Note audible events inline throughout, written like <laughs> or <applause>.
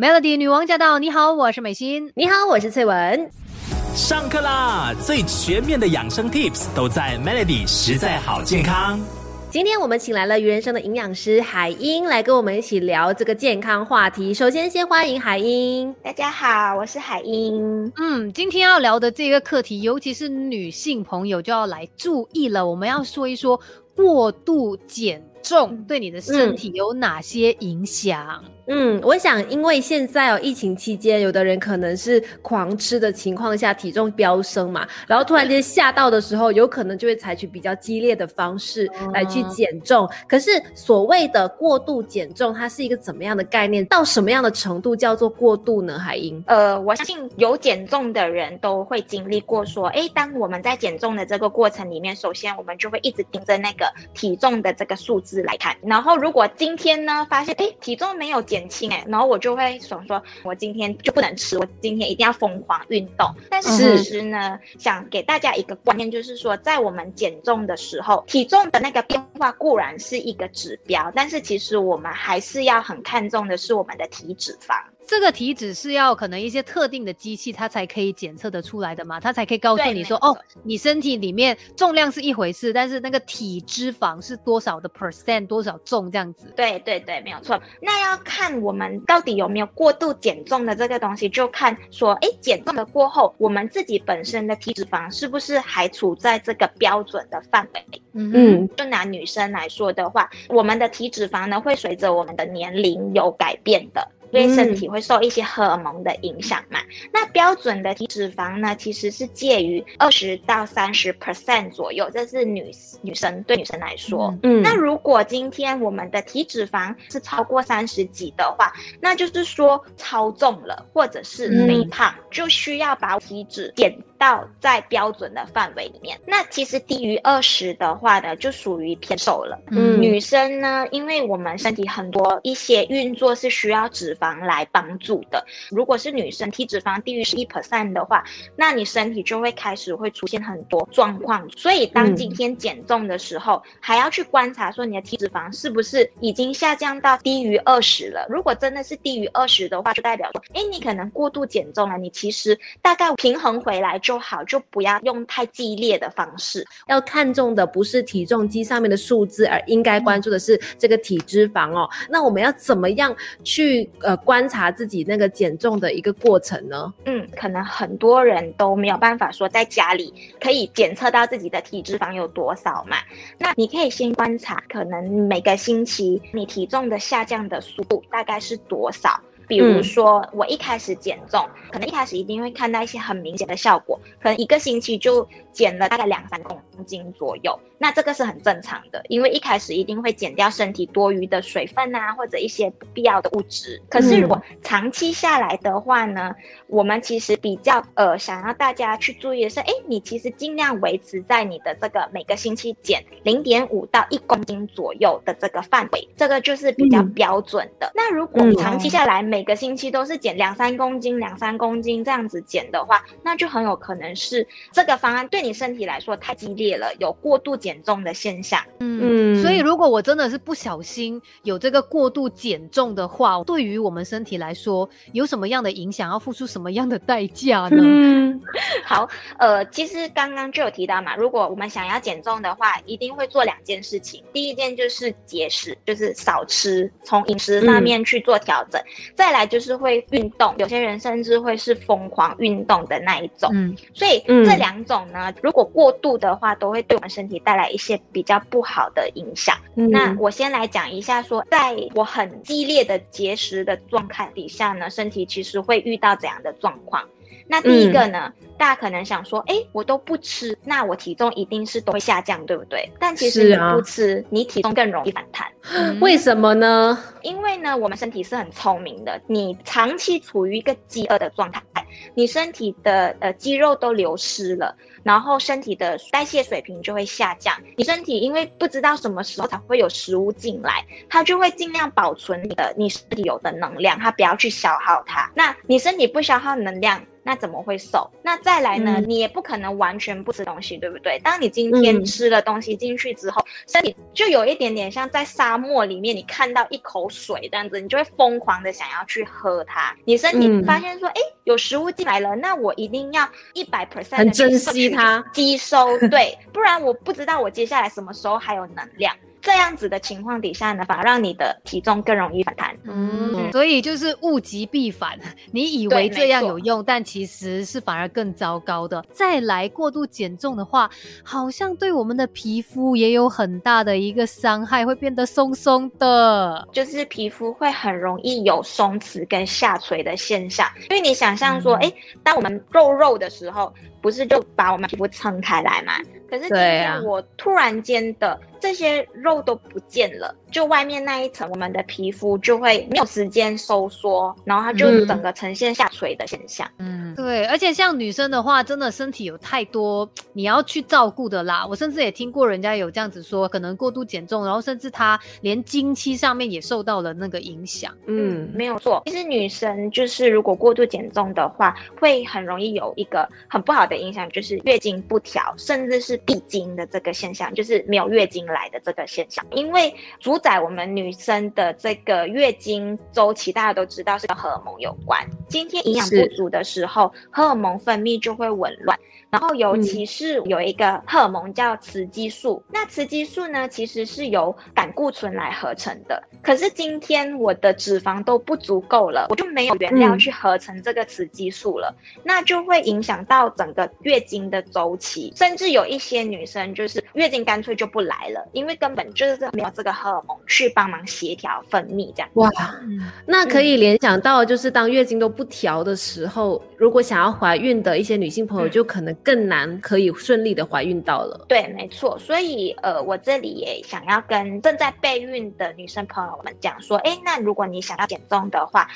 Melody 女王驾到！你好，我是美心。你好，我是翠文。上课啦！最全面的养生 Tips 都在 Melody，实在好健康。今天我们请来了鱼人生的营养师海英来跟我们一起聊这个健康话题。首先，先欢迎海英。大家好，我是海英。嗯，今天要聊的这个课题，尤其是女性朋友就要来注意了。我们要说一说过度减重对你的身体有哪些影响？嗯，我想，因为现在哦，疫情期间，有的人可能是狂吃的情况下，体重飙升嘛，然后突然间吓到的时候，有可能就会采取比较激烈的方式来去减重。可是所谓的过度减重，它是一个怎么样的概念？到什么样的程度叫做过度呢？海英，呃，我相信有减重的人都会经历过，说，哎，当我们在减重的这个过程里面，首先我们就会一直盯着那个体重的这个数字来看，然后如果今天呢发现，哎，体重没有减。轻哎，然后我就会想说，我今天就不能吃，我今天一定要疯狂运动。但是其实呢，想给大家一个观念，就是说，在我们减重的时候，体重的那个变化固然是一个指标，但是其实我们还是要很看重的是我们的体脂肪。这个体脂是要可能一些特定的机器它才可以检测得出来的嘛？它才可以告诉你说，哦，你身体里面重量是一回事，但是那个体脂肪是多少的 percent 多少重这样子。对对对，没有错。那要看我们到底有没有过度减重的这个东西，就看说，哎，减重了过后，我们自己本身的体脂肪是不是还处在这个标准的范围？嗯，就拿女生来说的话，我们的体脂肪呢会随着我们的年龄有改变的。因为身体会受一些荷尔蒙的影响嘛，那标准的体脂肪呢，其实是介于二十到三十 percent 左右，这是女女生对女生来说。嗯，那如果今天我们的体脂肪是超过三十几的话，那就是说超重了，或者是肥胖，就需要把体脂减到在标准的范围里面。那其实低于二十的话呢，就属于偏瘦了。嗯，女生呢，因为我们身体很多一些运作是需要脂肪来帮助的。如果是女生体脂肪低于十一 percent 的话，那你身体就会开始会出现很多状况。所以当今天减重的时候，还要去观察说你的体脂肪是不是已经下降到低于二十了。如果真的是低于二十的话，就代表说，哎，你可能过度减重了。你其实大概平衡回来就好，就不要用太激烈的方式。要看重的不是体重机上面的数字，而应该关注的是这个体脂肪哦。那我们要怎么样去？呃，观察自己那个减重的一个过程呢？嗯，可能很多人都没有办法说在家里可以检测到自己的体脂肪有多少嘛。那你可以先观察，可能每个星期你体重的下降的速度大概是多少。比如说，我一开始减重，可能一开始一定会看到一些很明显的效果，可能一个星期就减了大概两三公斤左右。那这个是很正常的，因为一开始一定会减掉身体多余的水分啊，或者一些不必要的物质。可是如果长期下来的话呢，我们其实比较呃想要大家去注意的是，哎，你其实尽量维持在你的这个每个星期减零点五到一公斤左右的这个范围，这个就是比较标准的。那如果你长期下来每每个星期都是减两三公斤、两三公斤这样子减的话，那就很有可能是这个方案对你身体来说太激烈了，有过度减重的现象。嗯，所以如果我真的是不小心有这个过度减重的话，对于我们身体来说有什么样的影响？要付出什么样的代价呢？嗯，好，呃，其实刚刚就有提到嘛，如果我们想要减重的话，一定会做两件事情。第一件就是节食，就是少吃，从饮食上面去做调整。再再来就是会运动，有些人甚至会是疯狂运动的那一种。嗯，所以这两种呢，如果过度的话，都会对我们身体带来一些比较不好的影响。那我先来讲一下，说在我很激烈的节食的状态底下呢，身体其实会遇到怎样的状况？那第一个呢，大家可能想说，哎，我都不吃，那我体重一定是都会下降，对不对？但其实你不吃，你体重更容易反弹。<gasps> 为什么呢？因为呢，我们身体是很聪明的，你长期处于一个饥饿的状态，你身体的呃肌肉都流失了，然后身体的代谢水平就会下降。你身体因为不知道什么时候才会有食物进来，它就会尽量保存你的你身体有的能量，它不要去消耗它。那你身体不消耗能量。那怎么会瘦？那再来呢？嗯你也不可能完全不吃东西，对不对？当你今天嗯吃了东西进去之后，身体就有一点点像在沙漠里面，你看到一口水这样子，你就会疯狂的想要去喝它。你身体嗯发现说，哎、有食物进来了，那我一定要一百 percent 很珍惜它，吸收，对，不然我不知道我接下来什么时候还有能量。这样子的情况底下呢，反而让你的体重更容易反弹。嗯，所以就是物极必反，你以为这样有用，但其实是反而更糟糕的。再来过度减重的话，好像对我们的皮肤也有很大的一个伤害，会变得松松的。就是皮肤会很容易有松弛跟下垂的现象，因为你想象说，嗯哎、当我们肉肉的时候，不是就把我们皮肤撑开来嘛？可是今天我突然间的这些肉都不见了，就外面那一层，我们的皮肤就会没有时间收缩，然后它就嗯整个呈现下垂的现象。嗯，对，而且像女生的话，真的身体有太多你要去照顾的啦。我甚至也听过人家有这样子说，可能过度减重，然后甚至她连经期上面也受到了那个影响。嗯，没有错。其实女生就是如果过度减重的话，会很容易有一个很不好的影响，就是月经不调，甚至是闭经的这个现象，就是没有月经来的这个现象。因为主宰我们女生的这个月经周期，大家都知道是跟荷尔蒙有关。今天营养不足的时候，荷尔蒙分泌就会紊乱。然后，尤其是有一个荷尔蒙叫雌激素，那雌激素呢，其实是由胆固醇来合成的。可是今天我的脂肪都不足够了，我就没有原料嗯去合成这个雌激素了，那就会影响到整个月经的周期，甚至有一些女生就是月经干脆就不来了，因为根本就是没有这个荷尔蒙去帮忙协调分泌这样。哇，嗯，那可以联想到，就是当月经都不调的时候，如果想要怀孕的一些女性朋友，嗯就可能更难可以顺利的怀孕到了。对，没错。所以呃，我这里也想要跟正在备孕的女生朋友们讲说，哎，那如果你想要减重的话，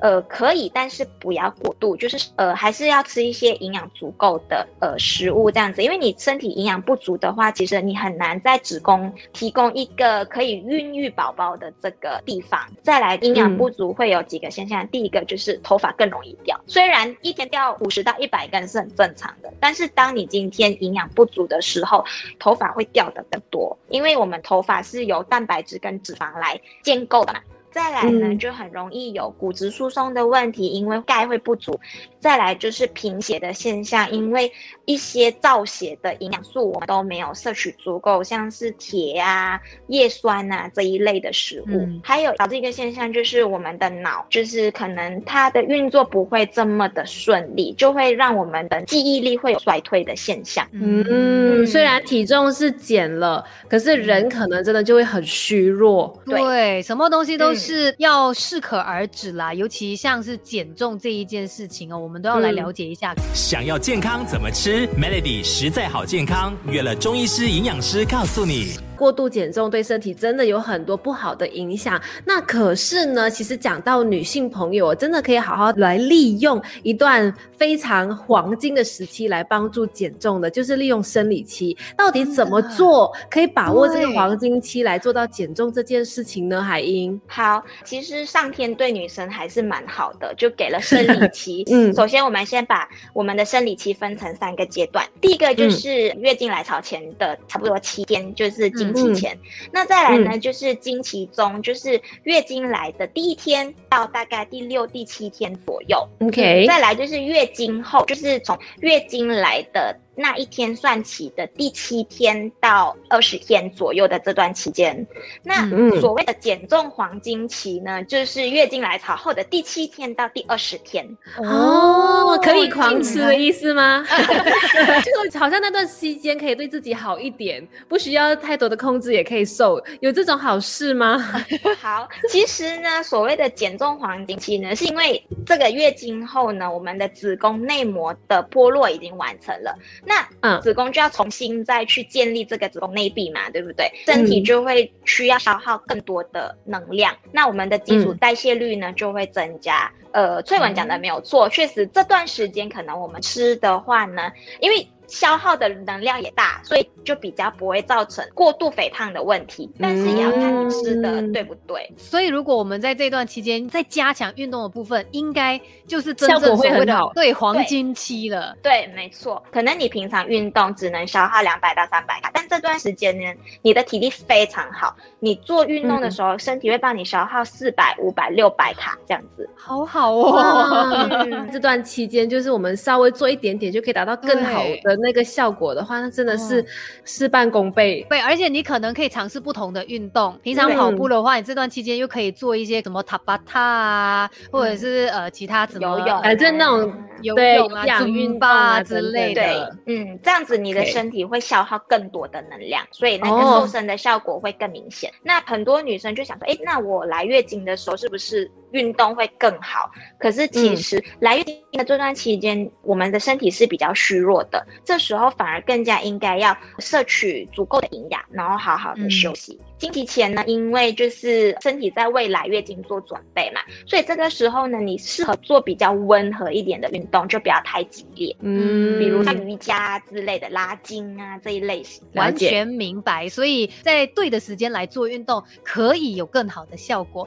呃，可以，但是不要过度，就是呃，还是要吃一些营养足够的呃食物这样子，因为你身体营养不足的话，其实你很难在子宫提供一个可以孕育宝宝的这个地方。再来，营养嗯不足会有几个现象，第一个就是头发更容易掉，虽然一一天掉五十到一百根是很正常的，但是当你今天营养不足的时候，头发会掉的更多，因为我们头发是由蛋白质跟脂肪来建构的嘛。再来呢，嗯就很容易有骨质疏松的问题，因为钙会不足。再来就是贫血的现象，因为一些造血的营养素我们都没有摄取足够，像是铁啊、叶酸啊这一类的食物。嗯还有导致一个现象，就是我们的脑就是可能它的运作不会这么的顺利，就会让我们的记忆力会有衰退的现象。嗯，嗯虽然体重是减了，可是人可能真的就会很虚弱。对对，什么东西都嗯是要适可而止啦，尤其像是减重这一件事情哦，我们都要来嗯了解一下。想要健康怎么吃？Melody 实在好健康，约了中医师、营养师告诉你。过度减重对身体真的有很多不好的影响。那可是呢，其实讲到女性朋友，真的可以好好来利用一段非常黄金的时期来帮助减重的，就是利用生理期。到底怎么做可以把握这个黄金期来做到减重这件事情呢？海英，好，其实上天对女生还是蛮好的，就给了生理期。<laughs> 嗯首先我们先把我们的生理期分成三个阶段，第一个就是月经来潮前的差不多七天，就是经期前。那再来呢，就是经期中，就是月经来的第一天到大概第六、第七天左右。OK 再来就是月经后，就是从月经来的那一天算起的第七天到二十天左右的这段期间。那嗯所谓的减重黄金期呢，就是月经来潮后的第七天到第二十天。哦，可以狂吃的意思吗？<laughs> 就是好像那段期间可以对自己好一点，不需要太多的控制也可以瘦，有这种好事吗？<laughs> 好，其实呢，所谓的减重黄金期呢，是因为这个月经后呢，我们的子宫内膜的剥落已经完成了，那嗯子宫就要重新再去建立这个子宫内壁嘛，对不对？身体就会需要消耗更多的能量，那我们的基础嗯代谢率呢就会增加。呃，翠文讲的没有错，确实这段时间可能我们吃的话呢，因为消耗的能量也大，所以就比较不会造成过度肥胖的问题。但是也要看你吃的对不对。所以如果我们在这段期间再加强运动的部分，应该就是真正效果会所谓的很好对黄金期了。对，没错，可能你平常运动只能消耗两百到三百卡，但这段时间呢，你的体力非常好，你做运动的时候，身体会帮你消耗四百、五百、六百卡这样子。好好哦，嗯 <laughs> 这段期间，就是我们稍微做一点点就可以达到更好的那个效果的话，那真的是嗯。事半功倍。对，而且你可能可以尝试不同的运动。平常跑步的话，你这段期间又可以做一些什么塔巴塔啊，或者是呃其他什么游泳反正那种游对泳啊、有氧尊运动啊之类的嗯，这样子你的身体会消耗更多的能量，所以那个哦。瘦身的效果会更明显。那很多女生就想说，哎，那我来月经的时候是不是运动会更好？可是其嗯实来月经的这段期间，我们的身体是比较虚弱的，这时候反而更加应该要摄取足够的营养，然后好好的嗯休息。经期前呢，因为就是身体在为来月经做准备嘛，所以这个时候呢，你适合做比较温和一点的运动，就不要太激烈。嗯，比如像瑜伽之类的拉筋啊这一类型。完全明白，所以在对的时间来做运动，可以有更好的效果。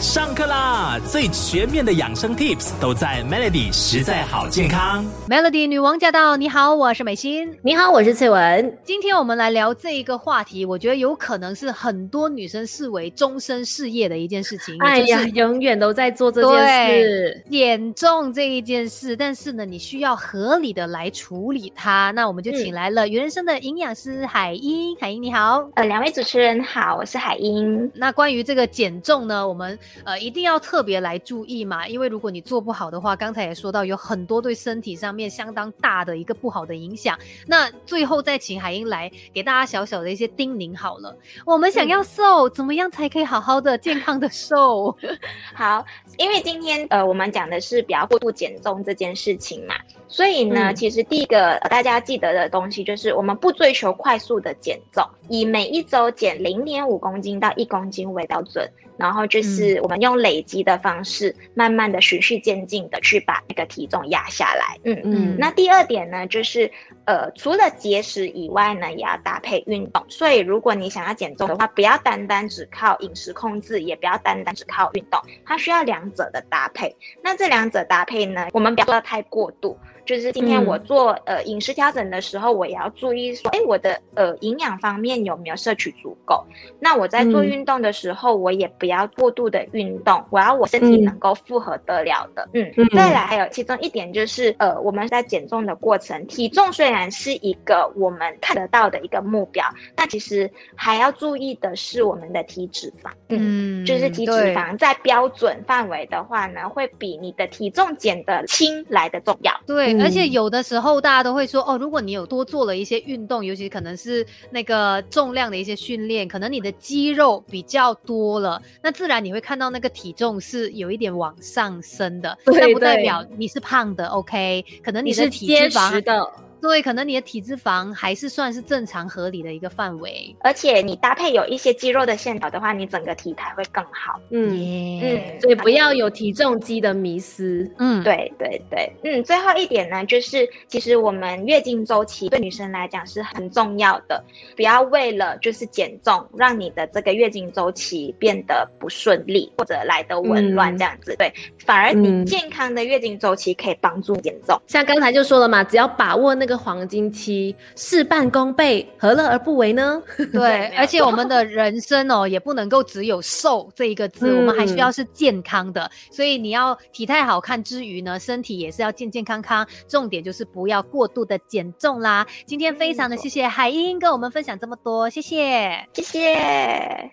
上课啦！最全面的养生 Tips 都在 Melody 实在好健康。Melody 女王驾到！你好，我是美心。你好，我是翠文。今天我们来聊这一个话题，我觉得有可能是很多女生视为终身事业的一件事情。哎呀是，永远都在做这件事。减重这一件事，但是呢，你需要合理的来处理它。那我们就请来了原生的营养师海英，海英你好。呃，两位主持人好，我是海英。那关于这个减重呢，我们呃一定要特别来注意嘛，因为如果你做不好的话，刚才也说到有很多对身体上面相当大的一个不好的影响。那最后再请海英来给大家小小的一些叮咛好了。我们想要瘦，怎么样才可以好好的、健康的瘦？<laughs> 好，因为今天呃我们讲的是比较过度减重这件事情嘛，所以呢，嗯其实第一个、呃大家记得的东西就是我们不追求快速的减重，以每一周减零点五公斤到一公斤为标准。然后就是我们用累积的方式，慢慢的循序渐进的去把那个体重压下来。嗯嗯那第二点呢，就是呃，除了节食以外呢，也要搭配运动。所以如果你想要减重的话，不要单单只靠饮食控制，也不要单单只靠运动，它需要两者的搭配。那这两者搭配呢，我们不要做到太过度。就是今天嗯我做、呃饮食调整的时候，我也要注意说，哎，我的呃营养方面有没有摄取足够？那我在做嗯运动的时候，我也不要过度的运动，我要我身体嗯能够负荷得了的。嗯，嗯再来还有其中一点就是，呃，我们在减重的过程，体重虽然是一个我们看得到的一个目标，但其实还要注意的是我们的体脂肪。嗯。嗯就是体脂肪在标准范围的话呢，会比你的体重减的轻来的重要。对，嗯而且有的时候大家都会说，哦，如果你有多做了一些运动，尤其可能是那个重量的一些训练，可能你的肌肉比较多了，那自然你会看到那个体重是有一点往上升的，对但不代表你是胖的，OK？可能你的体是结脂肪实的，对，可能你的体脂肪还是算是正常合理的一个范围。而且你搭配有一些肌肉的线条的话，你整个体态会更好。嗯，耶，嗯所以不要有体重机的迷失。嗯，对对对，嗯，最后一点呢，就是其实我们月经周期对女生来讲是很重要的，不要为了就是减重，让你的这个月经周期变得不顺利或者来得紊乱嗯这样子。对，反而嗯你健康的月经周期可以帮助减重。像刚才就说了嘛，只要把握那个黄金期，事半功倍，何乐而不为呢？<laughs> 对，而且我们的人生哦，也不能够只有瘦这一个字，我们还需嗯要是健康的。所以你要体态好看之余呢，身体也是要健健康康。重点就是不要过度的减重啦。今天非常的谢谢海英跟我们分享这么多，谢谢。谢谢。